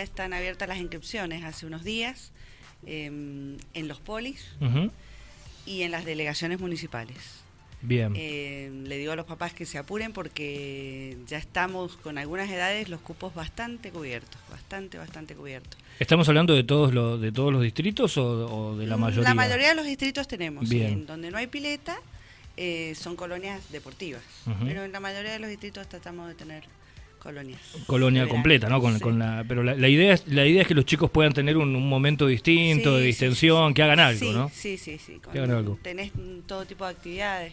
ya están abiertas las inscripciones hace unos días em, en los polis y en las delegaciones municipales. Bien. Eh, le digo a los papás que se apuren porque ya estamos con algunas edades los cupos bastante cubiertos, bastante, bastante cubiertos. ¿Estamos hablando de todos los, de todos los distritos o, o de la mayoría? La mayoría de los distritos tenemos. Bien. En donde no hay pileta eh, son colonias deportivas, pero en la mayoría de los distritos tratamos de tener colonias. Colonia verano. completa, ¿no? Con, Sí. con la, pero la, la idea es, la idea es que los chicos puedan tener un, un momento distinto, Sí, de distensión, sí. que hagan algo, ¿no? Sí, sí, sí. Que hagan algo. Tenés todo tipo de actividades,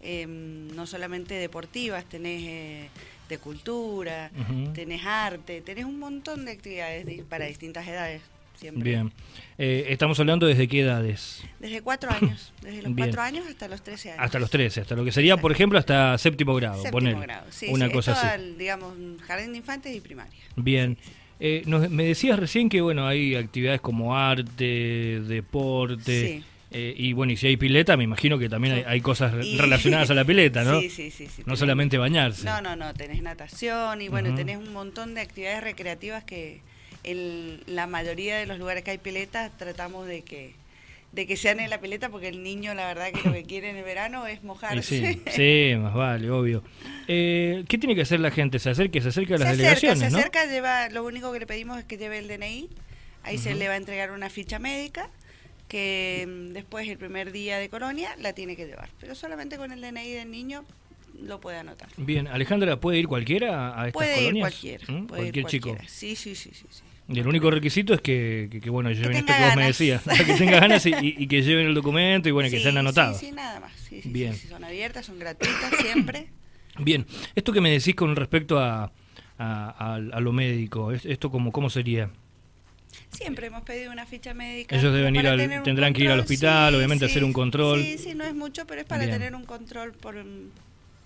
eh, no solamente deportivas, tenés eh, de cultura, Ujú. tenés arte, tenés un montón de actividades para distintas edades. Siempre. Bien. Eh, estamos hablando desde qué edades? Desde cuatro años, desde los Bien. cuatro años hasta los 13 años. Hasta los 13, hasta lo que sería, por ejemplo, hasta séptimo grado, Séptimo ponele. grado, sí, Una sí, cosa es así. el, digamos, jardín de infantes y primaria. Bien. Eh, nos- me decías recién que bueno hay actividades como arte, deporte, Sí. eh, y bueno, y si hay pileta, me imagino que también hay, hay cosas Y- relacionadas a la pileta, ¿no? Sí, sí, sí. sí, No tenés- solamente bañarse. No, no, no, tenés natación y bueno, tenés un montón de actividades recreativas que en la mayoría de los lugares que hay piletas tratamos de que de que sean en la pileta porque el niño la verdad que lo que quiere en el verano es mojarse. sí, sí, más vale, obvio. Eh, ¿Qué tiene que hacer la gente? Se acerca, se acerca a las se acerca, delegaciones, se ¿no? acerca, lleva, lo único que le pedimos es que lleve el DNI, ahí se Ujú. le va a entregar una ficha médica que mm, después el primer día de colonia la tiene que llevar, pero solamente con el DNI del niño lo puede anotar. Bien, Alejandra, ¿puede ir cualquiera a estas Puede ir colonias? cualquiera, ¿Mm? puede ir Cualquier chico. cualquiera. Sí, sí, sí, sí, sí. Y el único requisito es que, que, que, bueno, lleven esto tenga que vos me decías, que tenga ganas y, y- que lleven el documento y bueno, que sean anotados. Sí, sí, nada más. Sí, Bien. son abiertas, son gratuitas siempre. Bien, esto que me decís con respecto a, a, a- a lo médico, ¿es- ¿esto cómo, cómo sería? Siempre hemos pedido una ficha médica. Ellos deben ir al- tendrán que ir al hospital, obviamente, hacer un control. Sí, sí, no es mucho, pero es para Bien. tener un control por,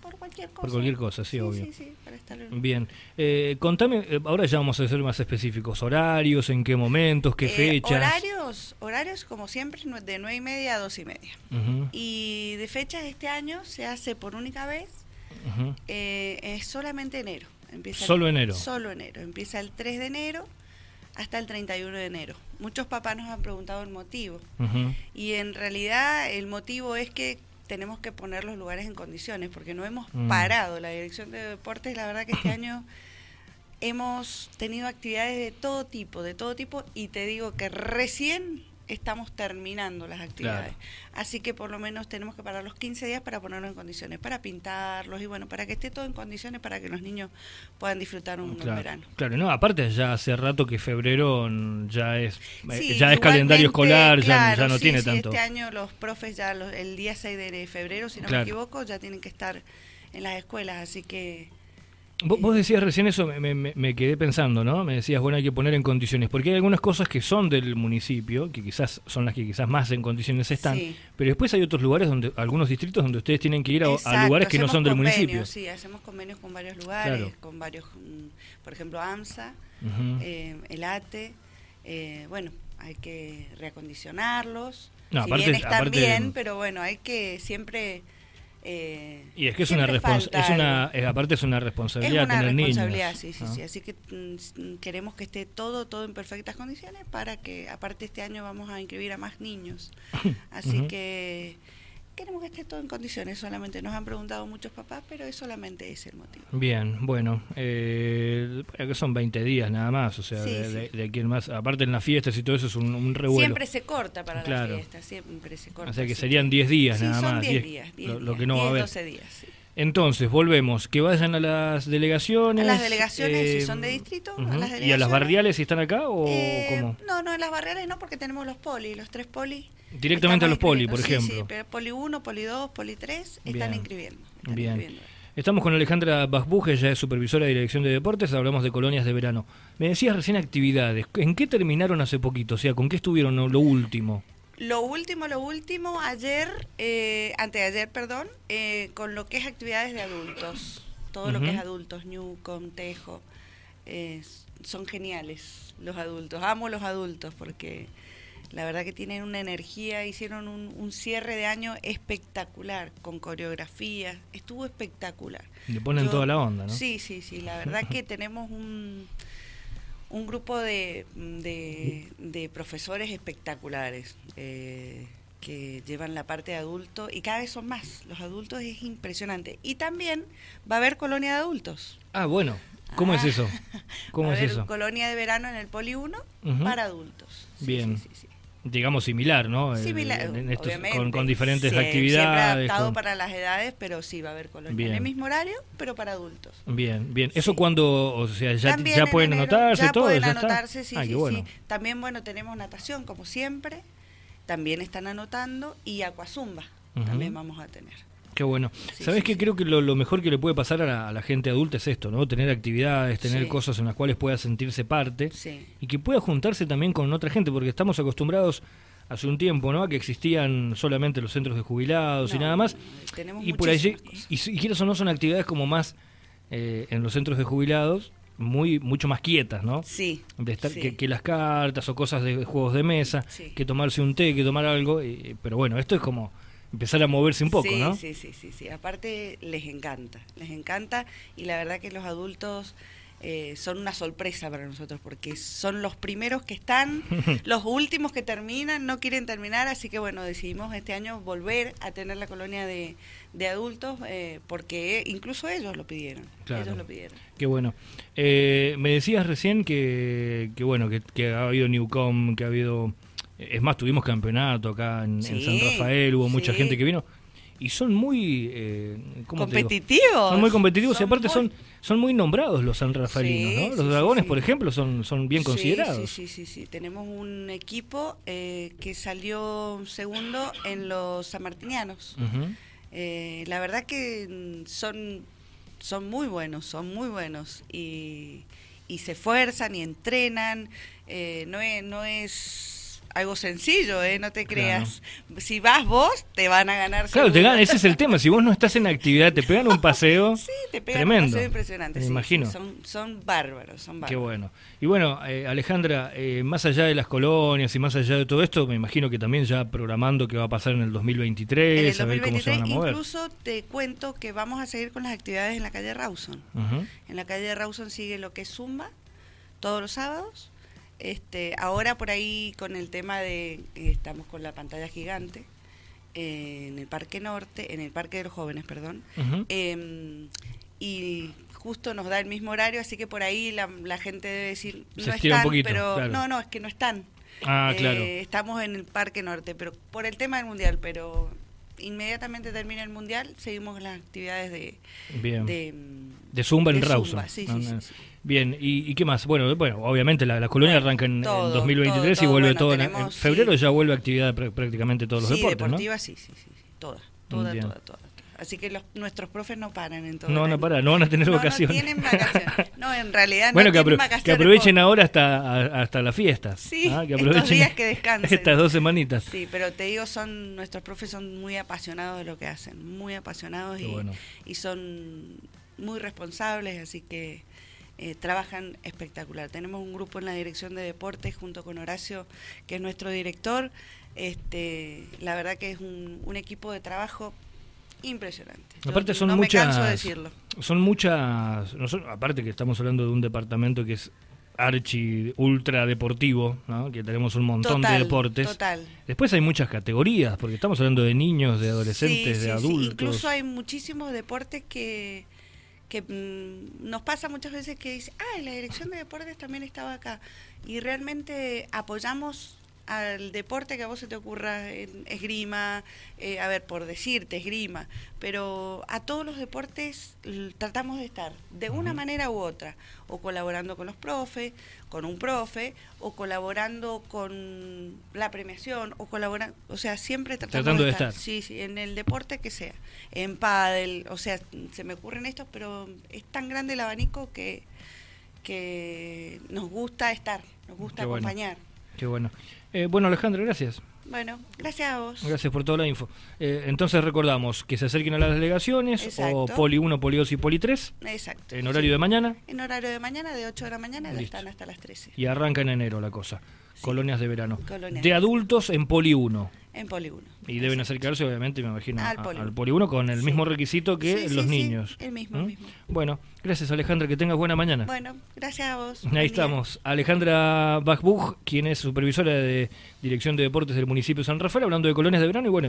por cualquier cosa. Por cualquier cosa, sí, obvio. Sí, sí, para estar... Bien, eh, contame, eh, ahora ya vamos a ser más específicos, horarios, en qué momentos, qué Eh, fechas. Horarios, horarios como siempre, de nueve y media a dos y media. Ujú, Y de fechas este año se hace por única vez, eh, es solamente enero. Empieza el- Solo enero. Solo enero. Empieza el 3 de enero hasta el 31 de enero. Muchos papás nos han preguntado el motivo. Y en realidad el motivo es que tenemos que poner los lugares en condiciones, porque no hemos Mm. parado. La Dirección de Deportes, la verdad que este año hemos tenido actividades de todo tipo, de todo tipo, y te digo que recién estamos terminando las actividades. Así que por lo menos tenemos que parar los 15 días para ponerlos en condiciones, para pintarlos y bueno, para que esté todo en condiciones para que los niños puedan disfrutar un Claro, verano. claro, no, aparte ya hace rato que febrero ya es eh, Sí, ya es calendario escolar, ya, claro, ya no sí, tiene sí, tanto. Este año los profes ya los- el día 6 de febrero, si no me equivoco, ya tienen que estar en las escuelas, así que Vos, vos decías recién eso, me, me- me quedé pensando, ¿no? Me decías, bueno, hay que poner en condiciones, porque hay algunas cosas que son del municipio, que quizás son las que quizás más en condiciones están, Sí. pero después hay otros lugares, donde algunos distritos donde ustedes tienen que ir a, lugares que no son del municipio. Sí, hacemos convenios con varios lugares, Claro. con varios, mm, por ejemplo, AMSA, eh, el ATE, eh, bueno, hay que reacondicionarlos. No, si aparte- bien están aparte- bien, pero bueno, hay que siempre... eh, Y es que es una es una, es- aparte es una Es responsabilidad una tener responsabilidad, niños. sí, sí, ¿no? sí. Así que mm, queremos que esté todo, todo en perfectas condiciones para que, aparte este año vamos a inscribir a más niños. Así que queremos que esté todo en condiciones. Solamente nos han preguntado muchos papás, pero es solamente ese el motivo. Bien, bueno, eh, son 20 días nada más, o sea, Sí, de, sí. de- de aquí en más, aparte en las fiestas y todo eso es un, un revuelo. Siempre se corta para Claro. la fiesta, siempre se corta. o sea que sí. serían 10 días nada son más. 10 10 días, 10 lo, lo días, que no va a 10, haber. 12 días, sí. Entonces, volvemos, que vayan a las delegaciones. A las delegaciones, si eh, son de distrito, a las ¿Y a las barriales si están acá o Eh, cómo? No, no, en las barriales no, porque tenemos los poli, los tres poli. Directamente a los poli, por. Sí, ejemplo. Sí, pero poli 1, poli 2, poli 3 Bien. están inscribiendo. están Bien. inscribiendo. Estamos con Alejandra Basbuje, ella es supervisora de Dirección de Deportes, hablamos de colonias de verano. Me decías recién actividades, ¿en qué terminaron hace poquito? O sea, ¿con qué estuvieron lo último? Lo último, lo último, ayer, eh, anteayer, perdón, eh, con lo que es actividades de adultos. Todo lo que es adultos, Newcom, Tejo, eh, son geniales los adultos. Amo los adultos porque la verdad que tienen una energía, hicieron un, un cierre de año espectacular, con coreografía, estuvo espectacular. Le ponen Yo- toda la onda, ¿no? Sí, sí, sí, la verdad que tenemos un, un grupo de, de, profesores espectaculares eh, que llevan la parte de adulto y cada vez son más. Los adultos es impresionante. Y también va a haber colonia de adultos. Ah, bueno. ¿Cómo es ah. eso? ¿Cómo va a haber Colonia de verano en el Poli 1 para adultos. Bien. Digamos similar, ¿no? Similar, con, diferentes actividades. Siempre adaptado para las edades, pero sí va a haber colonia en el mismo horario, pero para adultos. Bien, bien. ¿Eso cuando, o sea, ya, ya pueden anotarse ya todo? Pueden anotarse, sí, ah, sí, sí. También, bueno, tenemos natación, como siempre. También están anotando y acuazumba también vamos a tener. Qué bueno. ¿Sabes qué? Creo que lo, mejor que le puede pasar a la, gente adulta es esto, ¿no? Tener actividades, tener cosas en las cuales pueda sentirse parte y que pueda juntarse también con otra gente, porque estamos acostumbrados hace un tiempo, ¿no? A que existían solamente los centros de jubilados y nada más. y por allí, y, quieres o no, son actividades como más eh, en los centros de jubilados, muy mucho más quietas, ¿no? Sí. De estar que, las cartas o cosas de juegos de mesa, que tomarse un té, que tomar algo, pero bueno, esto es como empezar a moverse un poco, ¿no? Sí, sí, sí, sí. Aparte les encanta, les encanta y la verdad que los adultos eh, son una sorpresa para nosotros porque son los primeros que están, los últimos que terminan, no quieren terminar, así que bueno, decidimos este año volver a tener la colonia de, adultos eh, porque incluso ellos lo pidieron. Ellos lo pidieron. Qué bueno. Eh, me decías recién que, que bueno, que, que ha habido Newcom, que ha habido es más, tuvimos campeonato acá en, San Rafael, hubo mucha gente que vino. Y son muy... Eh, competitivos. Son muy competitivos y aparte son son muy nombrados los San Rafaelinos, ¿no? Los dragones, por ejemplo, son, son bien considerados. Sí, sí, sí, Tenemos un equipo eh, que salió segundo en los sanmartinianos. eh, la verdad que son, son muy buenos, son muy buenos. Y, y se esfuerzan y entrenan. No es... No es algo sencillo, ¿eh? No te creas. Si vas vos, te van a ganar. Claro, te ganan, ese es el tema. Si vos no estás en actividad, te pegan un paseo. sí, te pegan tremendo. un paseo impresionante. Me imagino. son, son bárbaros, son bárbaros. Qué bueno. Y bueno, eh, Alejandra, eh, más allá de las colonias y más allá de todo esto, me imagino que también ya programando qué va a pasar en el 2023, a ver cómo se van a mover. Incluso te cuento que vamos a seguir con las actividades en la calle Rawson. En la calle Rawson sigue lo que es Zumba todos los sábados este, ahora por ahí con el tema de estamos con la pantalla gigante eh, en el Parque Norte, en el Parque de los Jóvenes, perdón, em, y justo nos da el mismo horario, así que por ahí la, gente debe decir no están, pero no, no, es que no están. Ah, claro. Eh, estamos en el Parque Norte, pero por el tema del mundial, pero inmediatamente termina el mundial, seguimos las actividades de de, de, Zumba en Rawson. Sí, Bien, ¿Y, qué más? Bueno, bueno obviamente la, la colonia arranca en, 2023 y vuelve todo. en, febrero ya vuelve actividad prácticamente todos los deportes, deportiva, sí, sí, sí, toda, toda, toda, toda. Así que los, nuestros profes no paran en todo. No van a parar, no van a tener no, vacaciones. No tienen vacaciones. No, en realidad bueno, no que, vacaciones que aprovechen ahora hasta, hasta las fiestas. Sí, ¿ah? que aprovechen estos días que descansen. Estas dos semanitas. Sí, pero te digo, son nuestros profes son muy apasionados de lo que hacen, muy apasionados y, y son muy responsables, así que eh, trabajan espectacular. Tenemos un grupo en la dirección de deportes junto con Horacio, que es nuestro director. Este, la verdad que es un, equipo de trabajo impresionante. Aparte son no muchas, me canso de decirlo. Son muchas, aparte que estamos hablando de un departamento que es archi ultra deportivo, que tenemos un montón de deportes. Total. Después hay muchas categorías, porque estamos hablando de niños, de adolescentes, de adultos. Incluso hay muchísimos deportes que que mm, nos pasa muchas veces que dice, ah, la dirección de deportes también estaba acá. Y realmente apoyamos al deporte que a vos se te ocurra, esgrima, eh, a ver, por decirte, esgrima, pero a todos los deportes tratamos de estar de una manera u otra, o colaborando con los profes, con un profe, o colaborando con la premiación, o colaborando, o sea, siempre tratando de, estar. Sí, sí, en el deporte que sea, en pádel, o sea, se me ocurren estos, pero es tan grande el abanico que, que nos gusta estar, nos gusta acompañar. Qué bueno. Eh, bueno, Alejandro, gracias. Bueno, gracias a vos. Gracias por toda la info. Eh, entonces recordamos que se acerquen a las delegaciones, o Poli 1, Poli 2 y Poli 3. Exacto. En horario de mañana. En horario de mañana, de 8 de la mañana, están hasta las 13. Y arranca en enero la cosa. Colonias de verano. De adultos en Poli 1. En 1. Y deben acercarse, obviamente, me imagino, al Poli, 1 con el mismo requisito que los niños. el mismo, mismo. Bueno, gracias Alejandra, que tengas buena mañana. Bueno, gracias a vos. Ahí estamos. Alejandra Bachbuch, quien es supervisora de Dirección de Deportes del municipio de San Rafael, hablando de colonias de verano y bueno,